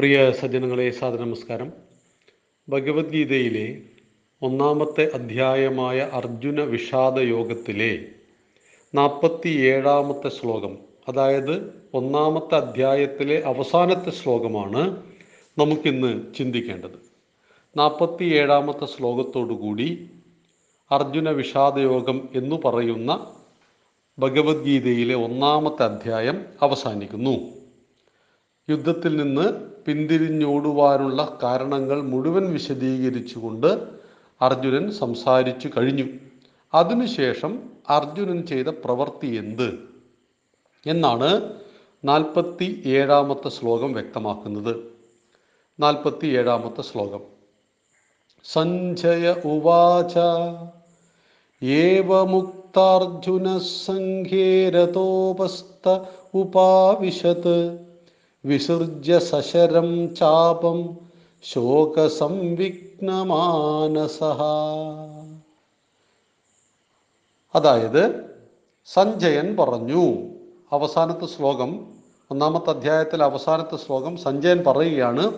പ്രിയ സജ്ജനങ്ങളെ സാദര നമസ്കാരം ഭഗവത്ഗീതയിലെ ഒന്നാമത്തെ അധ്യായമായ അർജുന വിഷാദ യോഗത്തിലെ നാൽപ്പത്തി ഏഴാമത്തെ ശ്ലോകം അതായത് ഒന്നാമത്തെ അധ്യായത്തിലെ അവസാനത്തെ ശ്ലോകമാണ് നമുക്കിന്ന് ചിന്തിക്കേണ്ടത്. നാൽപ്പത്തി ഏഴാമത്തെ ശ്ലോകത്തോടുകൂടി അർജുന വിഷാദയോഗം എന്നു പറയുന്ന ഭഗവത്ഗീതയിലെ ഒന്നാമത്തെ അധ്യായം അവസാനിക്കുന്നു. യുദ്ധത്തിൽ നിന്ന് പിന്തിരിഞ്ഞോടുവാനുള്ള കാരണങ്ങൾ മുഴുവൻ വിശദീകരിച്ചുകൊണ്ട് അർജുനൻ സംസാരിച്ചു കഴിഞ്ഞു. അതിനുശേഷം അർജുനൻ ചെയ്ത പ്രവൃത്തി എന്ത്? എന്നാണ് നാൽപ്പത്തി ഏഴാമത്തെ ശ്ലോകം വ്യക്തമാക്കുന്നത്. നാൽപ്പത്തി ഏഴാമത്തെ ശ്ലോകം. സഞ്ജയ ഉവാച ഏവമുക്താർജുന സഖ്യേരതോപസ്ത ഉപാവിശത്. വിസൃജ്യ സശരം ചാപം ശോകസംവിഘ്നമാനസ അതായത് സഞ്ജയൻ പറഞ്ഞു. അവസാനത്തെ ശ്ലോകം ഒന്നാമത്തെ അധ്യായത്തിലെ അവസാനത്തെ ശ്ലോകം സഞ്ജയൻ പറയുകയാണ്.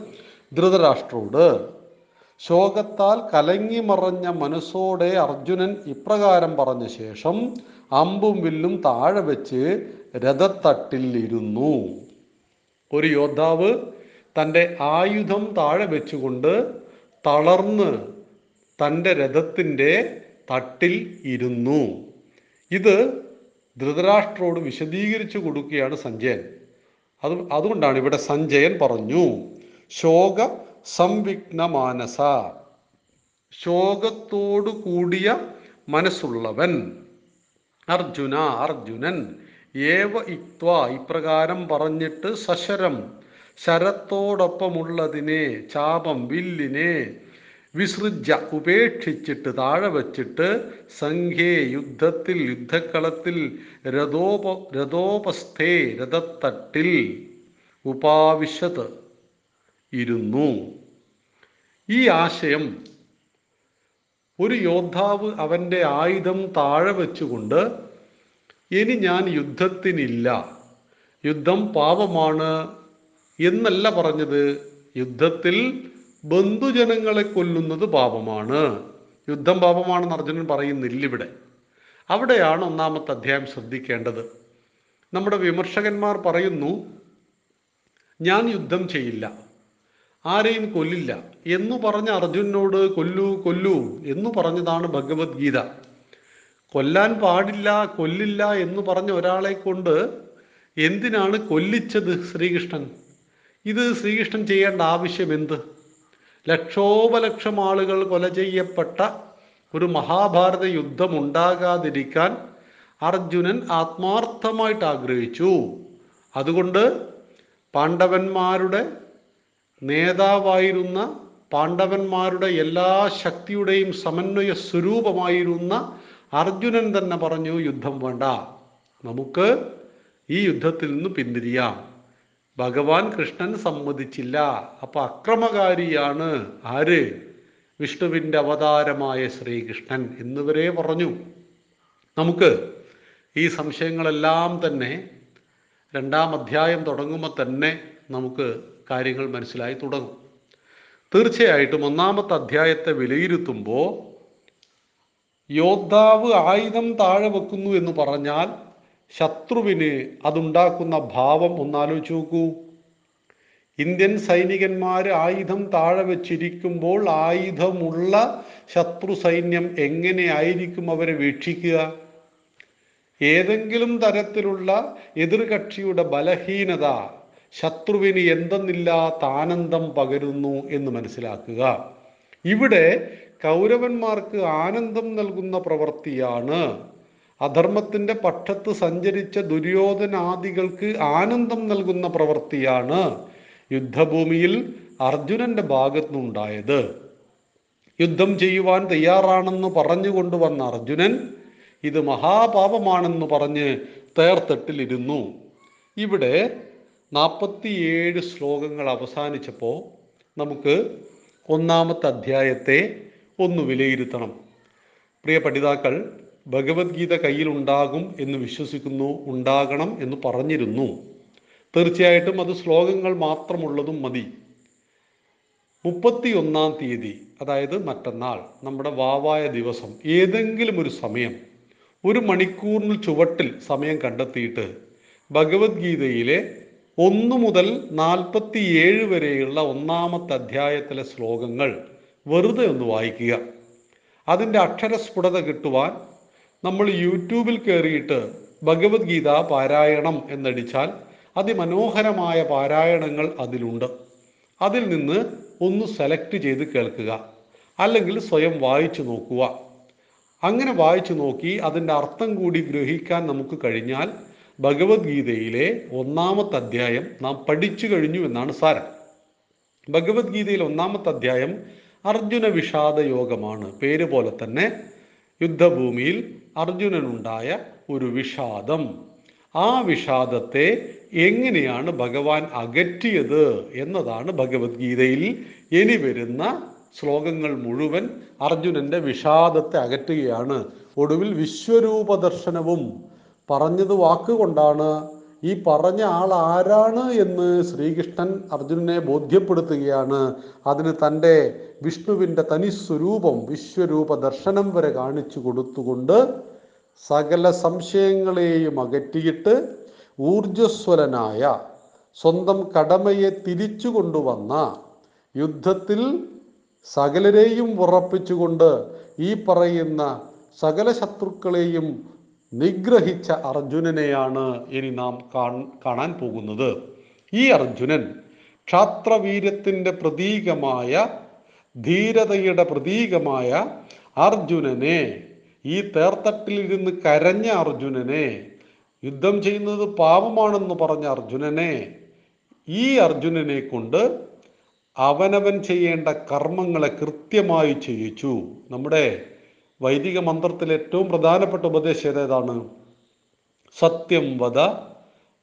ധൃതരാഷ്ട്രോട് ശോകത്താൽ കലങ്ങി മറഞ്ഞ മനസ്സോടെ അർജുനൻ ഇപ്രകാരം പറഞ്ഞ ശേഷം അമ്പും വില്ലും താഴെ വെച്ച് രഥത്തട്ടിൽ ഇരുന്നു. ഒരു യോദ്ധാവ് തന്റെ ആയുധം താഴെ വെച്ചുകൊണ്ട് തളർന്ന് തന്റെ രഥത്തിന്റെ തട്ടിൽ ഇരുന്നു. ഇത് ധൃതരാഷ്ട്രോട് വിശദീകരിച്ചു കൊടുക്കുകയാണ് സഞ്ജയൻ. അത് അതുകൊണ്ടാണ് ഇവിടെ സഞ്ജയൻ പറഞ്ഞു ശോക സംവിഘ്ന മാനസ ശോകത്തോടു കൂടിയ മനസ്സുള്ളവൻ അർജുന അർജുനൻ ഏവ ഇക്വ ഇപ്രകാരം പറഞ്ഞിട്ട് സശരം ശരത്തോടൊപ്പമുള്ളതിനെ ചാപം വില്ലിനെ വിസൃജ ഉപേക്ഷിച്ചിട്ട് താഴെ വച്ചിട്ട് സംഘേ യുദ്ധത്തിൽ യുദ്ധക്കളത്തിൽ രഥോപ രഥോപസ്ഥേ രഥത്തട്ടിൽ ഉപാവിശത് ഇരുന്നു. ഈ ആശയം ഒരു യോദ്ധാവ് അവന്റെ ആയുധം താഴെ വെച്ചുകൊണ്ട് ഇനി ഞാൻ യുദ്ധത്തിനില്ല. യുദ്ധം പാപമാണ് എന്നല്ല പറഞ്ഞത്. യുദ്ധത്തിൽ ബന്ധുജനങ്ങളെ കൊല്ലുന്നത് പാപമാണ്. യുദ്ധം പാപമാണെന്ന് അർജുനൻ പറയുന്നില്ല ഇവിടെ. അവിടെയാണ് ഒന്നാമത്തെ അധ്യായം ശ്രദ്ധിക്കേണ്ടത്. നമ്മുടെ വിമർശകന്മാർ പറയുന്നു ഞാൻ യുദ്ധം ചെയ്യില്ല. ആരെയും കൊല്ലില്ല. എന്നു പറഞ്ഞ അർജുനോട് കൊല്ലൂ കൊല്ലൂ എന്നു പറഞ്ഞതാണ് ഭഗവത്ഗീത. കൊല്ലാൻ പാടില്ല കൊല്ലില്ല എന്ന് പറഞ്ഞ ഒരാളെ കൊണ്ട് എന്തിനാണ് കൊല്ലിച്ചത് ശ്രീകൃഷ്ണൻ? ഇത് ശ്രീകൃഷ്ണൻ ചെയ്യേണ്ട ആവശ്യം എന്ത്? ലക്ഷോപലക്ഷം ആളുകൾ കൊല ചെയ്യപ്പെട്ട ഒരു മഹാഭാരത യുദ്ധം ഉണ്ടാകാതിരിക്കാൻ അർജുനൻ ആത്മാർത്ഥമായിട്ട് ആഗ്രഹിച്ചു. അതുകൊണ്ട് പാണ്ഡവന്മാരുടെ നേതാവായിരുന്ന പാണ്ഡവന്മാരുടെ എല്ലാ ശക്തിയുടെയും സമന്വയ സ്വരൂപമായിരുന്ന അർജുനൻ തന്നെ പറഞ്ഞു യുദ്ധം വേണ്ട. നമുക്ക് ഈ യുദ്ധത്തിൽ നിന്ന് പിന്തിരിയാം. ഭഗവാൻ കൃഷ്ണൻ സമ്മതിച്ചില്ല. അപ്പൊ അക്രമകാരിയാണ് ആര്? വിഷ്ണുവിന്റെ അവതാരമായ ശ്രീകൃഷ്ണൻ എന്നിവരെ പറഞ്ഞു. നമുക്ക് ഈ സംശയങ്ങളെല്ലാം തന്നെ രണ്ടാം അധ്യായം തുടങ്ങുമ്പോൾ തന്നെ നമുക്ക് കാര്യങ്ങൾ മനസ്സിലായി തുടങ്ങും. തീർച്ചയായിട്ടും ഒന്നാമത്തെ അധ്യായത്തെ വിലയിരുത്തുമ്പോൾ യോദ്ധാവ് ആയുധം താഴെ വെക്കുന്നു എന്ന് പറഞ്ഞാൽ ശത്രുവിന് അതുണ്ടാക്കുന്ന ഭാവം ഒന്നാലോചിച്ച് നോക്കൂ. ഇന്ത്യൻ സൈനികന്മാർ ആയുധം താഴെ വെച്ചിരിക്കുമ്പോൾ ആയുധമുള്ള ശത്രു സൈന്യം എങ്ങനെയായിരിക്കും അവരെ വീക്ഷിക്കുക? ഏതെങ്കിലും തരത്തിലുള്ള എതിർകക്ഷിയുടെ ബലഹീനത ശത്രുവിന് എന്തെന്നില്ലാത്ത ആനന്ദം പകരുന്നു എന്ന് മനസ്സിലാക്കുക. ഇവിടെ കൗരവന്മാർക്ക് ആനന്ദം നൽകുന്ന പ്രവൃത്തിയാണ്. അധർമ്മത്തിന്റെ പക്ഷത്ത് സഞ്ചരിച്ച ദുര്യോധനാദികൾക്ക് ആനന്ദം നൽകുന്ന പ്രവൃത്തിയാണ് യുദ്ധഭൂമിയിൽ അർജുനന്റെ ഭാഗത്തുനിന്നുണ്ടായത് യുദ്ധം ചെയ്യുവാൻ തയ്യാറാണെന്ന് പറഞ്ഞുകൊണ്ടുവന്ന അർജുനൻ ഇത് മഹാപാപമാണെന്ന് പറഞ്ഞ് തേർത്തട്ടിലിരുന്നു. ഇവിടെ നാൽപ്പത്തിയേഴ് ശ്ലോകങ്ങൾ അവസാനിച്ചപ്പോൾ നമുക്ക് ഒന്നാമത്തെ അധ്യായത്തെ ഒന്ന് വിലയിരുത്തണം. പ്രിയ പഠിതാക്കൾ ഭഗവത്ഗീത കയ്യിലുണ്ടാകും എന്ന് വിശ്വസിക്കുന്നു ഉണ്ടാകണം എന്ന് പറഞ്ഞിരുന്നു. തീർച്ചയായിട്ടും അത് ശ്ലോകങ്ങൾ മാത്രമുള്ളതും മതി. മുപ്പത്തി ഒന്നാം തീയതി അതായത് മറ്റന്നാൾ നമ്മുടെ വാവായ ദിവസം ഏതെങ്കിലും ഒരു സമയം ഒരു മണിക്കൂറിന് ചുവട്ടിൽ സമയം കണ്ടെത്തിയിട്ട് ഭഗവത്ഗീതയിലെ ഒന്ന് മുതൽ നാൽപ്പത്തിയേഴ് വരെയുള്ള ഒന്നാമത്തെ അധ്യായത്തിലെ ശ്ലോകങ്ങൾ വെറുതെ ഒന്ന് വായിക്കുക. അതിന്റെ അക്ഷരസ്ഫുടത കിട്ടുവാൻ നമ്മൾ യൂട്യൂബിൽ കയറിയിട്ട് ഭഗവത്ഗീത പാരായണം എന്നടിച്ചാൽ അതിമനോഹരമായ പാരായണങ്ങൾ അതിലുണ്ട്. അതിൽ നിന്ന് ഒന്ന് സെലക്ട് ചെയ്ത് കേൾക്കുക. അല്ലെങ്കിൽ സ്വയം വായിച്ചു നോക്കുക. അങ്ങനെ വായിച്ചു നോക്കി അതിന്റെ അർത്ഥം കൂടി ഗ്രഹിക്കാൻ നമുക്ക് കഴിഞ്ഞാൽ ഭഗവത്ഗീതയിലെ ഒന്നാമത്തെ അധ്യായം നാം പഠിച്ചു കഴിഞ്ഞു എന്നാണ് സാരം. ഭഗവത്ഗീതയിൽ ഒന്നാമത്തെ അധ്യായം അർജുന വിഷാദ യോഗമാണ് പേര് പോലെ തന്നെ യുദ്ധഭൂമിയിൽ അർജുനനുണ്ടായ ഒരു വിഷാദം. ആ വിഷാദത്തെ എങ്ങനെയാണ് ഭഗവാൻ അകറ്റിയത് എന്നതാണ് ഭഗവത്ഗീതയിൽ ഇനി വരുന്ന ശ്ലോകങ്ങൾ മുഴുവൻ അർജുനന്റെ വിഷാദത്തെ അകറ്റുകയാണ്. ഒടുവിൽ വിശ്വരൂപ ദർശനവും പറഞ്ഞത് വാക്കുകൊണ്ടാണ്. ഈ പറഞ്ഞ ആൾ ആരാണ് എന്ന് ശ്രീകൃഷ്ണൻ അർജുനനെ ബോധ്യപ്പെടുത്തുകയാണ്. അതിന് തന്റെ വിഷ്ണുവിന്റെ തനി സ്വരൂപം വിശ്വരൂപ ദർശനം വരെ കാണിച്ചു കൊടുത്തുകൊണ്ട് സകല സംശയങ്ങളെയും അകറ്റിയിട്ട് ഊർജസ്വലനായ സ്വന്തം കടമയെ തിരിച്ചു കൊണ്ടുവന്ന യുദ്ധത്തിൽ സകലരെയും ഉറപ്പിച്ചുകൊണ്ട് ഈ പറയുന്ന സകല ശത്രുക്കളെയും നിഗ്രഹിച്ച അർജുനനെയാണ് ഇനി നാം കാണാൻ പോകുന്നത്. ഈ അർജുനൻ ക്ഷാത്രവീര്യത്തിന്റെ പ്രതീകമായ ധീരതയുടെ പ്രതീകമായ അർജുനനെ ഈ തേർത്തട്ടിലിരുന്ന് കരഞ്ഞ അർജുനനെ യുദ്ധം ചെയ്യുന്നത് പാപമാണെന്ന് പറഞ്ഞ അർജുനനെ ഈ അർജുനനെ കൊണ്ട് അവനവൻ ചെയ്യേണ്ട കർമ്മങ്ങളെ കൃത്യമായി ചെയ്യിച്ചു. നമ്മുടെ വൈദിക മന്ത്രത്തിൽ ഏറ്റവും പ്രധാനപ്പെട്ട ഉപദേശം ഏതാണ് സത്യം വധ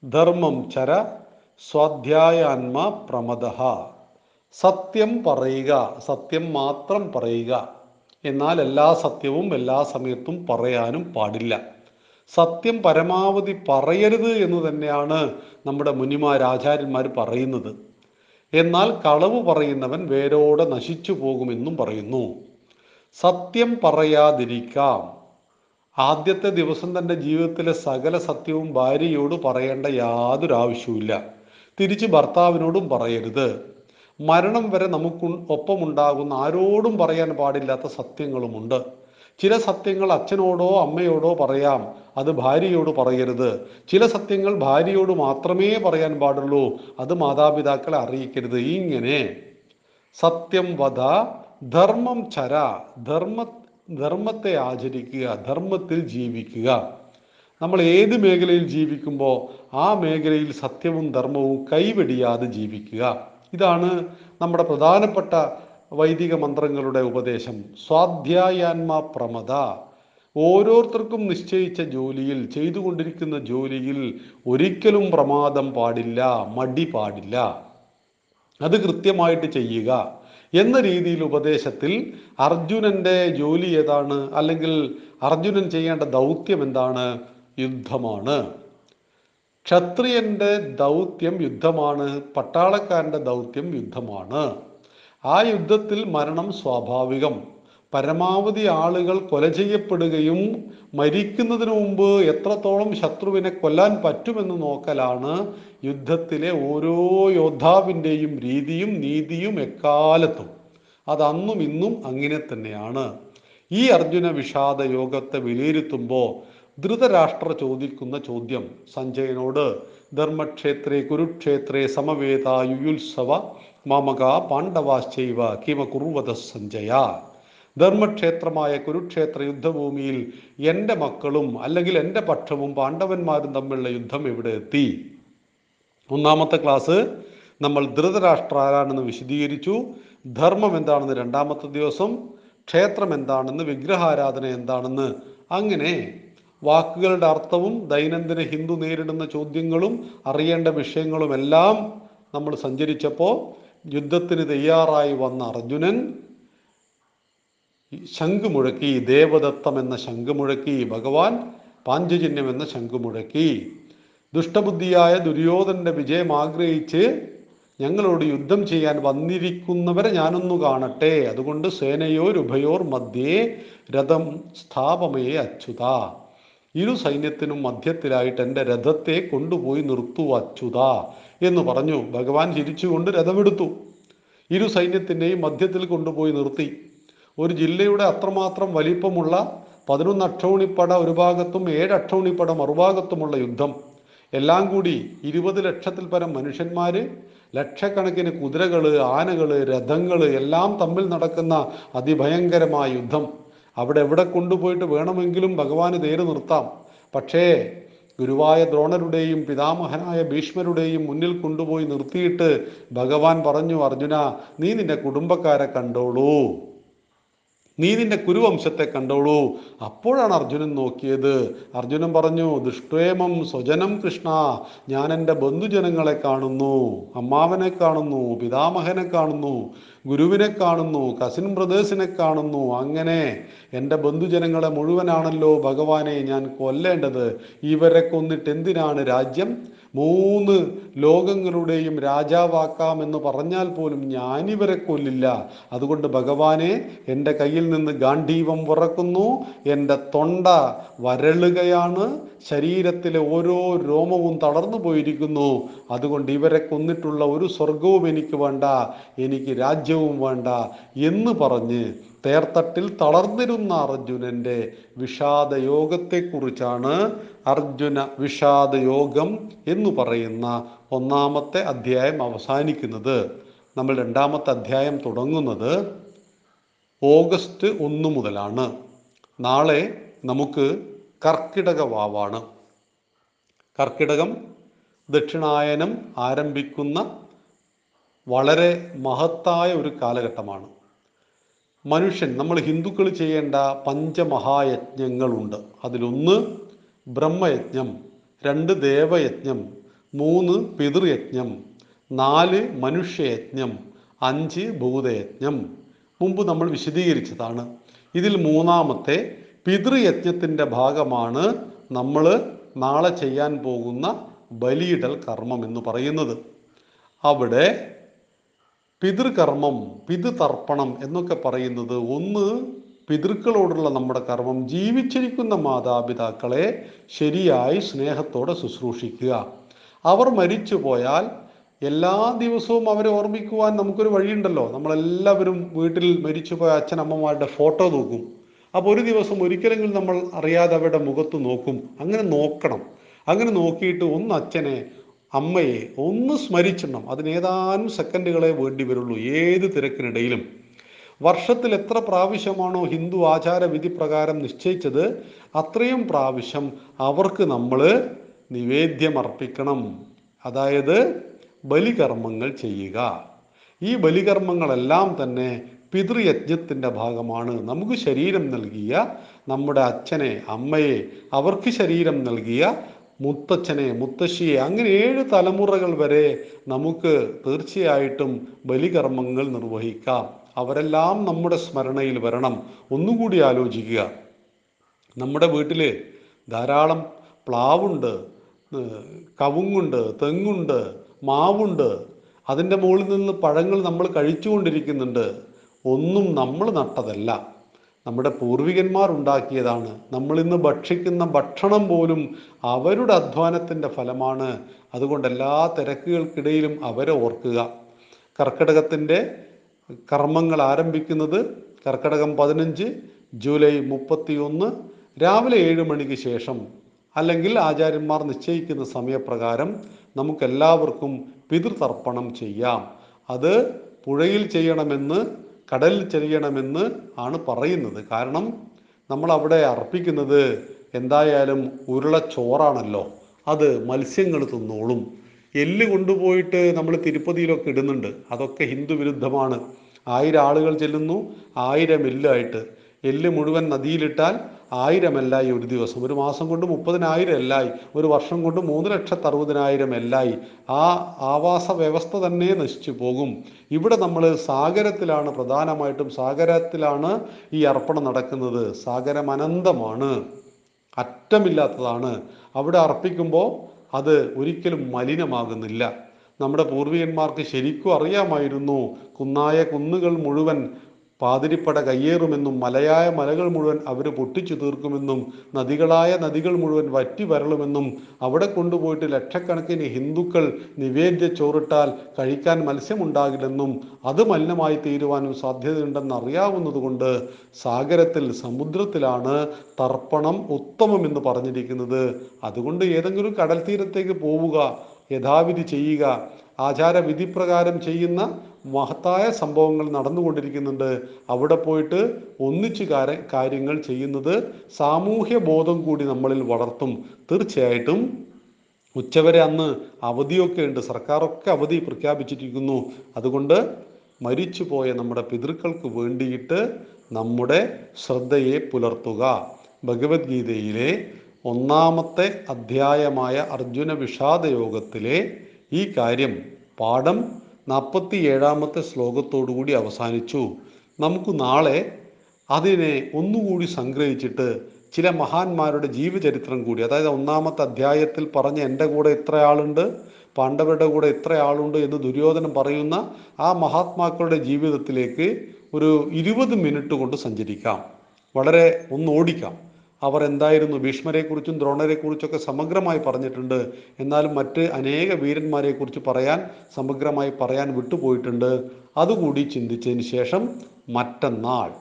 ധർമ്മം ചര സ്വാധ്യായാന്മ പ്രമദ സത്യം പറയുക സത്യം മാത്രം പറയുക. എന്നാൽ എല്ലാ സത്യവും എല്ലാ സമയത്തും പറയാനും പാടില്ല. സത്യം പരമാവധി പറയരുത് എന്ന് തന്നെയാണ് നമ്മുടെ മുനിമാർ ആചാര്യന്മാർ പറയുന്നത്. എന്നാൽ കളവ് പറയുന്നവൻ വേരോടെ നശിച്ചു പോകുമെന്നും പറയുന്നു. സത്യം പറയാതിരിക്കാം. ആദ്യത്തെ ദിവസം തന്റെ ജീവിതത്തിലെ സകല സത്യവും ഭാര്യയോട് പറയേണ്ട യാതൊരു ആവശ്യവുമില്ല തിരിച്ച് ഭർത്താവിനോടും പറയരുത്. മരണം വരെ നമുക്ക് ഒപ്പമുണ്ടാകുന്ന ആരോടും പറയാൻ പാടില്ലാത്ത സത്യങ്ങളുമുണ്ട്. ചില സത്യങ്ങൾ അച്ഛനോടോ അമ്മയോടോ പറയാം. അത് ഭാര്യയോട് പറയരുത്. ചില സത്യങ്ങൾ ഭാര്യയോട് മാത്രമേ പറയാൻ പാടുള്ളൂ. അത് മാതാപിതാക്കളെ അറിയിക്കരുത്. ഇങ്ങനെ. സത്യം വധ ധർമ്മം ചര ധർമ്മ ധർമ്മത്തെ ആചരിക്കുക ധർമ്മത്തിൽ ജീവിക്കുക. നമ്മൾ ഏത് മേഖലയിൽ ജീവിക്കുമ്പോൾ ആ മേഖലയിൽ സത്യവും ധർമ്മവും കൈവെടിയാതെ ജീവിക്കുക. ഇതാണ് നമ്മുടെ പ്രധാനപ്പെട്ട വൈദിക മന്ത്രങ്ങളുടെ ഉപദേശം. സ്വാധ്യായാന്മ പ്രമത ഓരോരുത്തർക്കും നിശ്ചയിച്ച ജോലിയിൽ ചെയ്തുകൊണ്ടിരിക്കുന്ന ജോലിയിൽ ഒരിക്കലും പ്രമാദം പാടില്ല മടി പാടില്ല. അത് കൃത്യമായിട്ട് ചെയ്യുക. എന്ന രീതിയിൽ ഉപദേശത്തിൽ അർജുനന്റെ ജോലി ഏതാണ്? അല്ലെങ്കിൽ അർജുനൻ ചെയ്യേണ്ട ദൗത്യം എന്താണ്? യുദ്ധമാണ്. ക്ഷത്രിയന്റെ ദൗത്യം യുദ്ധമാണ് പട്ടാളക്കാരന്റെ ദൗത്യം യുദ്ധമാണ്. ആ യുദ്ധത്തിൽ മരണം സ്വാഭാവികം. പരമാവധി ആളുകൾ കൊല ചെയ്യപ്പെടുകയും മരിക്കുന്നതിന് മുമ്പ് എത്രത്തോളം ശത്രുവിനെ കൊല്ലാൻ പറ്റുമെന്ന് നോക്കലാണ് യുദ്ധത്തിലെ ഓരോ യോദ്ധാവിന്റെയും രീതിയും നീതിയും എക്കാലത്തും. അത് അന്നും ഇന്നും അങ്ങനെ തന്നെയാണ്. ഈ അർജുന വിഷാദ യോഗത്തെ വിലയിരുത്തുമ്പോൾ ധൃതരാഷ്ട്ര ചോദിക്കുന്ന ചോദ്യം സഞ്ജയനോട് ധർമ്മക്ഷേത്രേ കുരുക്ഷേത്രേ സമവേത യുയുത്സവ മാമക പാണ്ഡവാശ്ചൈവ കിമ കുറുവത സഞ്ജയ? ധർമ്മക്ഷേത്രമായ കുരുക്ഷേത്ര യുദ്ധഭൂമിയിൽ എന്റെ മക്കളും അല്ലെങ്കിൽ എന്റെ പക്ഷവും പാണ്ഡവന്മാരും തമ്മിലുള്ള യുദ്ധം ഇവിടെ എത്തി? ഒന്നാമത്തെ ക്ലാസ് നമ്മൾ ധൃതരാഷ്ട്ര ആരാണെന്ന് വിശദീകരിച്ചു. ധർമ്മം എന്താണെന്ന് രണ്ടാമത്തെ ദിവസം ക്ഷേത്രം എന്താണെന്ന് വിഗ്രഹാരാധന എന്താണെന്ന്. അങ്ങനെ വാക്കുകളുടെ അർത്ഥവും ദൈനംദിന ഹിന്ദു നേരിടുന്ന ചോദ്യങ്ങളും അറിയേണ്ട വിഷയങ്ങളും എല്ലാം നമ്മൾ സഞ്ചരിച്ചപ്പോൾ യുദ്ധത്തിന് തയ്യാറായി വന്ന അർജുനൻ ശംഖ് മുഴക്കി ദേവദത്തം എന്ന ശംഖ് മുഴക്കി ഭഗവാൻ പാഞ്ചജന്യം എന്ന ശംഖ് മുഴക്കി ദുഷ്ടബുദ്ധിയായ ദുര്യോധനന്റെ വിജയം ആഗ്രഹിച്ച് ഞങ്ങളോട് യുദ്ധം ചെയ്യാൻ വന്നിരിക്കുന്നവരെ ഞാനൊന്നു കാണട്ടെ. അതുകൊണ്ട് സേനയോർ ഉഭയോർ മധ്യേ രഥം സ്ഥാപമയെ അച്യുത. ഇരു സൈന്യത്തിനും മധ്യത്തിലായിട്ട് എന്റെ രഥത്തെ കൊണ്ടുപോയി നിർത്തു അച്യുത എന്ന് പറഞ്ഞു. ഭഗവാൻ ചിരിച്ചുകൊണ്ട് രഥമെടുത്തു. ഇരു സൈന്യത്തിന്റെയും മധ്യത്തിൽ കൊണ്ടുപോയി നിർത്തി. ഒരു ജില്ലയുടെ അത്രമാത്രം വലിപ്പമുള്ള പതിനൊന്ന് അക്ഷൗണിപ്പട ഒരു ഭാഗത്തും ഏഴ് അക്ഷൗണിപ്പട മറുഭാഗത്തുമുള്ള യുദ്ധം. എല്ലാം കൂടി ഇരുപത് ലക്ഷത്തിൽ പരം മനുഷ്യന്മാർ ലക്ഷക്കണക്കിന് കുതിരകൾ ആനകൾ രഥങ്ങൾ എല്ലാം തമ്മിൽ നടക്കുന്ന അതിഭയങ്കരമായ യുദ്ധം. അവിടെ എവിടെ കൊണ്ടുപോയിട്ട് വേണമെങ്കിലും ഭഗവാന് തേര് നിർത്താം. പക്ഷേ ഗുരുവായ ദ്രോണരുടെയും പിതാമഹനായ ഭീഷ്മരുടെയും മുന്നിൽ കൊണ്ടുപോയി നിർത്തിയിട്ട് ഭഗവാൻ പറഞ്ഞു അർജുന നീ നിന്റെ കുടുംബക്കാരെ കണ്ടോളൂ. നീ നിന്റെ കുരുവംശത്തെ കണ്ടോളൂ. അപ്പോഴാണ് അർജുനൻ നോക്കിയത്. അർജുനൻ പറഞ്ഞു ദുഷ്ട്വേമം സ്വജനം കൃഷ്ണ. ഞാൻ എന്റെ ബന്ധുജനങ്ങളെ കാണുന്നു. അമ്മാവനെ കാണുന്നു പിതാമഹനെ കാണുന്നു ഗുരുവിനെ കാണുന്നു കസിൻ ബ്രദേഴ്സിനെ കാണുന്നു. അങ്ങനെ എന്റെ ബന്ധുജനങ്ങളെ മുഴുവനാണല്ലോ ഭഗവാനെ ഞാൻ കൊല്ലേണ്ടത്. ഇവരെ കൊന്നിട്ട് എന്തിനാണ് രാജ്യം മൂന്ന് ലോകങ്ങളുടെയും രാജാവാക്കാം എന്ന് പറഞ്ഞാൽ പോലും ഞാനിവരെ കൊല്ലില്ല. അതുകൊണ്ട് ഭഗവാനെ എന്റെ കയ്യിൽ നിന്ന് ഗാന്ധീവം പുറക്കുന്നു എന്റെ തൊണ്ട വരളുകയാണ്. ശരീരത്തിലെ ഓരോ രോമവും തളർന്നു പോയിരിക്കുന്നു. അതുകൊണ്ട് ഇവരെ കൊന്നിട്ടുള്ള ഒരു സ്വർഗവും എനിക്ക് വേണ്ട. എനിക്ക് രാജ്യവും വേണ്ട എന്ന് പറഞ്ഞ് തേർത്തട്ടിൽ തളർന്നിരുന്ന അർജുനന്റെ വിഷാദയോഗത്തെക്കുറിച്ചാണ് അർജുന വിഷാദയോഗം എന്ന് പറയുന്ന ഒന്നാമത്തെ അധ്യായം അവസാനിക്കുന്നത്. നമ്മൾ രണ്ടാമത്തെ അധ്യായം തുടങ്ങുന്നത് ഓഗസ്റ്റ് ഒന്ന് മുതലാണ്. നാളെ നമുക്ക് കർക്കിടക വാവാണ്. കർക്കിടകം ദക്ഷിണായനം ആരംഭിക്കുന്ന വളരെ മഹത്തായ ഒരു കാലഘട്ടമാണ്. മനുഷ്യൻ നമ്മൾ ഹിന്ദുക്കൾ ചെയ്യേണ്ട പഞ്ചമഹായജ്ഞങ്ങളുണ്ട്. അതിലൊന്ന് ബ്രഹ്മയജ്ഞം രണ്ട് ദേവയജ്ഞം മൂന്ന് പിതൃയജ്ഞം നാല് മനുഷ്യയജ്ഞം അഞ്ച് ഭൂതയജ്ഞം. മുമ്പ് നമ്മൾ വിശദീകരിച്ചതാണ്. ഇതിൽ മൂന്നാമത്തെ പിതൃയജ്ഞത്തിന്റെ ഭാഗമാണ് നമ്മൾ നാളെ ചെയ്യാൻ പോകുന്ന ബലിയിടൽ കർമ്മം എന്ന് പറയുന്നത്. അവിടെ പിതൃകർമ്മം പിതൃതർപ്പണം എന്നൊക്കെ പറയുന്നത് ഒന്ന് പിതൃക്കളോടുള്ള നമ്മുടെ കർമ്മം ജീവിച്ചിരിക്കുന്ന മാതാപിതാക്കളെ ശരിയായി സ്നേഹത്തോടെ ശുശ്രൂഷിക്കുക. അവർ മരിച്ചു പോയാൽ എല്ലാ ദിവസവും അവരെ ഓർമ്മിക്കുവാൻ നമുക്കൊരു വഴിയുണ്ടല്ലോ. നമ്മളെല്ലാവരും വീട്ടിൽ മരിച്ചുപോയ അച്ഛനമ്മമാരുടെ ഫോട്ടോ നോക്കും. അപ്പോൾ ഒരു ദിവസം ഒരിക്കലെങ്കിലും നമ്മൾ അറിയാതെ അവരുടെ മുഖത്ത് നോക്കും. അങ്ങനെ നോക്കണം. അങ്ങനെ നോക്കിയിട്ട് ഒന്ന് അച്ഛനെ അമ്മയെ ഒന്ന് സ്മരിച്ചിടണം. അതിന് ഏതാനും സെക്കൻഡുകളെ വേണ്ടി വരുള്ളൂ. ഏത് തിരക്കിനിടയിലും. വർഷത്തിൽ എത്ര പ്രാവശ്യമാണോ ഹിന്ദു ആചാര വിധി പ്രകാരം നിശ്ചയിച്ചത് അത്രയും പ്രാവശ്യം അവർക്ക് നമ്മൾ നിവേദ്യം അർപ്പിക്കണം അതായത് ബലികർമ്മങ്ങൾ ചെയ്യുക. ഈ ബലികർമ്മങ്ങളെല്ലാം തന്നെ പിതൃയജ്ഞത്തിന്റെ ഭാഗമാണ്. നമുക്ക് ശരീരം നൽകിയ നമ്മുടെ അച്ഛനെ അമ്മയെ അവർക്ക് ശരീരം നൽകിയ മുത്തച്ഛനെ മുത്തശ്ശിയെ അങ്ങനെ ഏഴ് തലമുറകൾ വരെ നമുക്ക് തീർച്ചയായിട്ടും ബലികർമ്മങ്ങൾ നിർവഹിക്കാം. അവരെല്ലാം നമ്മുടെ സ്മരണയിൽ വരണം. ഒന്നുകൂടി ആലോചിക്കുക. നമ്മുടെ വീട്ടിൽ ധാരാളം പ്ലാവുണ്ട് കവുങ്ങുണ്ട് തെങ്ങുണ്ട് മാവുണ്ട്. അതിന്റെ മുകളിൽ നിന്ന് പഴങ്ങൾ നമ്മൾ കഴിച്ചുകൊണ്ടിരിക്കുന്നുണ്ട്. ഒന്നും നമ്മൾ നട്ടതല്ല. നമ്മുടെ പൂർവികന്മാർ ഉണ്ടാക്കിയതാണ്. നമ്മൾ ഇന്ന് ഭക്ഷിക്കുന്ന ഭക്ഷണം പോലും അവരുടെ അധ്വാനത്തിന്റെ ഫലമാണ്. അതുകൊണ്ട് എല്ലാ തിരക്കുകൾക്കിടയിലും അവരെ ഓർക്കുക. കർക്കിടകത്തിന്റെ കർമ്മങ്ങൾ ആരംഭിക്കുന്നത് കർക്കിടകം പതിനഞ്ച് ജൂലൈ മുപ്പത്തി ഒന്ന് രാവിലെ ഏഴ് മണിക്ക് ശേഷം. അല്ലെങ്കിൽ ആചാര്യന്മാർ നിശ്ചയിക്കുന്ന സമയപ്രകാരം നമുക്കെല്ലാവർക്കും പിതൃതർപ്പണം ചെയ്യാം. അത് പുഴയിൽ ചെയ്യണമെന്ന് കടലിൽ ചെല്ലണമെന്ന് ആണ് പറയുന്നത്. കാരണം നമ്മൾ അവിടെ അർപ്പിക്കുന്നത് എന്തായാലും ഉരുളച്ചോറാണല്ലോ. അത് മത്സ്യങ്ങൾ തിന്നോളും. എല്ല് കൊണ്ടുപോയിട്ട് നമ്മൾ തിരുപ്പതിയിലൊക്കെ ഇടുന്നുണ്ട്. അതൊക്കെ ഹിന്ദു വിരുദ്ധമാണ്. ആയിരം ആളുകൾ ചെല്ലുന്നു. ആയിരം എല്ലായിട്ട്. എല്ല് മുഴുവൻ നദിയിലിട്ടാൽ ആയിരം എല്ലായി ഒരു ദിവസം. ഒരു മാസം കൊണ്ട് മുപ്പതിനായിരം അല്ലായി ഒരു വർഷം കൊണ്ട് മൂന്ന് ലക്ഷത്തി അറുപതിനായിരം എല്ലായി ആ ആവാസ വ്യവസ്ഥ തന്നെ നശിച്ചു പോകും. ഇവിടെ നമ്മൾ സാഗരത്തിലാണ് പ്രധാനമായിട്ടും സാഗരത്തിലാണ് ഈ അർപ്പണം നടക്കുന്നത്. സാഗരം അനന്തമാണ് അറ്റമില്ലാത്തതാണ്. അവിടെ അർപ്പിക്കുമ്പോൾ അത് ഒരിക്കലും മലിനമാകുന്നില്ല. നമ്മുടെ പൂർവികന്മാർക്ക് ശരിക്കും അറിയാമായിരുന്നു കുന്നായ കുന്നുകൾ മുഴുവൻ പാതിരിപ്പട കയ്യേറുമെന്നും മലയായ മലകൾ മുഴുവൻ അവർ പൊട്ടിച്ചു തീർക്കുമെന്നും നദികളായ നദികൾ മുഴുവൻ വറ്റി വരളുമെന്നും അവിടെ കൊണ്ടുപോയിട്ട് ലക്ഷക്കണക്കിന് ഹിന്ദുക്കൾ നിവേദ്യ ചോറിട്ടാൽ കഴിക്കാൻ മത്സ്യമുണ്ടാകില്ലെന്നും അത് മലിനമായി തീരുവാനും സാധ്യതയുണ്ടെന്ന് അറിയാവുന്നതുകൊണ്ട് സാഗരത്തിൽ സമുദ്രത്തിലാണ് തർപ്പണം ഉത്തമം എന്ന് പറഞ്ഞിരിക്കുന്നത്. അതുകൊണ്ട് ഏതെങ്കിലും കടൽ തീരത്തേക്ക് പോവുക യഥാവിധി ചെയ്യുക ആചാരവിധി പ്രകാരം ചെയ്യുന്ന മഹത്തായ സംഭവങ്ങൾ നടന്നുകൊണ്ടിരിക്കുന്നുണ്ട്. അവിടെ പോയിട്ട് ഒന്നിച്ചു കാര കാര്യങ്ങൾ ചെയ്യുന്നത് സാമൂഹ്യ ബോധം കൂടി നമ്മളിൽ വളർത്തും. തീർച്ചയായിട്ടും ഉച്ചവരെ അന്ന് അവധിയൊക്കെ ഉണ്ട്. സർക്കാരൊക്കെ അവധി പ്രഖ്യാപിച്ചിരിക്കുന്നു. അതുകൊണ്ട് മരിച്ചുപോയ നമ്മുടെ പിതൃക്കൾക്ക് വേണ്ടിയിട്ട് നമ്മുടെ ശ്രദ്ധയെ പുലർത്തുക. ഭഗവത്ഗീതയിലെ ഒന്നാമത്തെ അധ്യായമായ അർജുന വിഷാദ യോഗത്തിലെ ഈ കാര്യം പാഠം നാൽപ്പത്തി ഏഴാമത്തെ ശ്ലോകത്തോടുകൂടി അവസാനിച്ചു. നമുക്ക് നാളെ അതിനെ ഒന്നുകൂടി സംഗ്രഹിച്ചിട്ട് ചില മഹാന്മാരുടെ ജീവചരിത്രം കൂടി അതായത് ഒന്നാമത്തെ അധ്യായത്തിൽ പറഞ്ഞ എന്റെ കൂടെ ഇത്ര ആളുണ്ട് പാണ്ഡവരുടെ കൂടെ ഇത്ര ആളുണ്ട് എന്ന് ദുര്യോധനം പറയുന്ന ആ മഹാത്മാക്കളുടെ ജീവിതത്തിലേക്ക് ഒരു ഇരുപത് മിനിറ്റ് കൊണ്ട് സഞ്ചരിക്കാം. വളരെ ഒന്ന് ഓടിക്കാം. അവർ എന്തായിരുന്നു? ഭീഷ്മരെക്കുറിച്ചും ദ്രോണരെക്കുറിച്ചൊക്കെ സമഗ്രമായി പറഞ്ഞിട്ടുണ്ട്. എന്നാലും മറ്റ് അനേക വീരന്മാരെക്കുറിച്ച് പറയാൻ സമഗ്രമായി പറയാൻ വിട്ടുപോയിട്ടുണ്ട്. അതുകൂടി ചിന്തിച്ചതിന് ശേഷം മറ്റന്നാൾ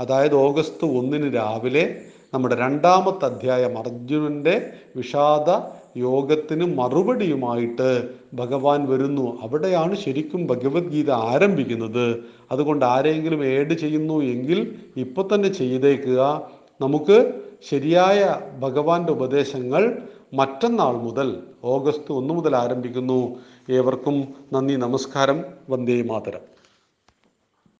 അതായത് ഓഗസ്റ്റ് ഒന്നിന് രാവിലെ നമ്മുടെ രണ്ടാമത്തെ അധ്യായം അർജുനന്റെ വിഷാദ യോഗത്തിന് മറുപടിയുമായിട്ട് ഭഗവാൻ വരുന്നു. അവിടെയാണ് ശരിക്കും ഭഗവത്ഗീത ആരംഭിക്കുന്നത്. അതുകൊണ്ട് ആരെങ്കിലും ഏഡ് ചെയ്യുന്നു എങ്കിൽ ഇപ്പൊ തന്നെ ചെയ്തേക്കുക. നമുക്ക് ശരിയായ ഭഗവാന്റെ ഉപദേശങ്ങൾ മറ്റന്നാൾ മുതൽ ഓഗസ്റ്റ് ഒന്ന് മുതൽ ആരംഭിക്കുന്നു. ഏവർക്കും നന്ദി നമസ്കാരം. വന്ദേ മാതരം.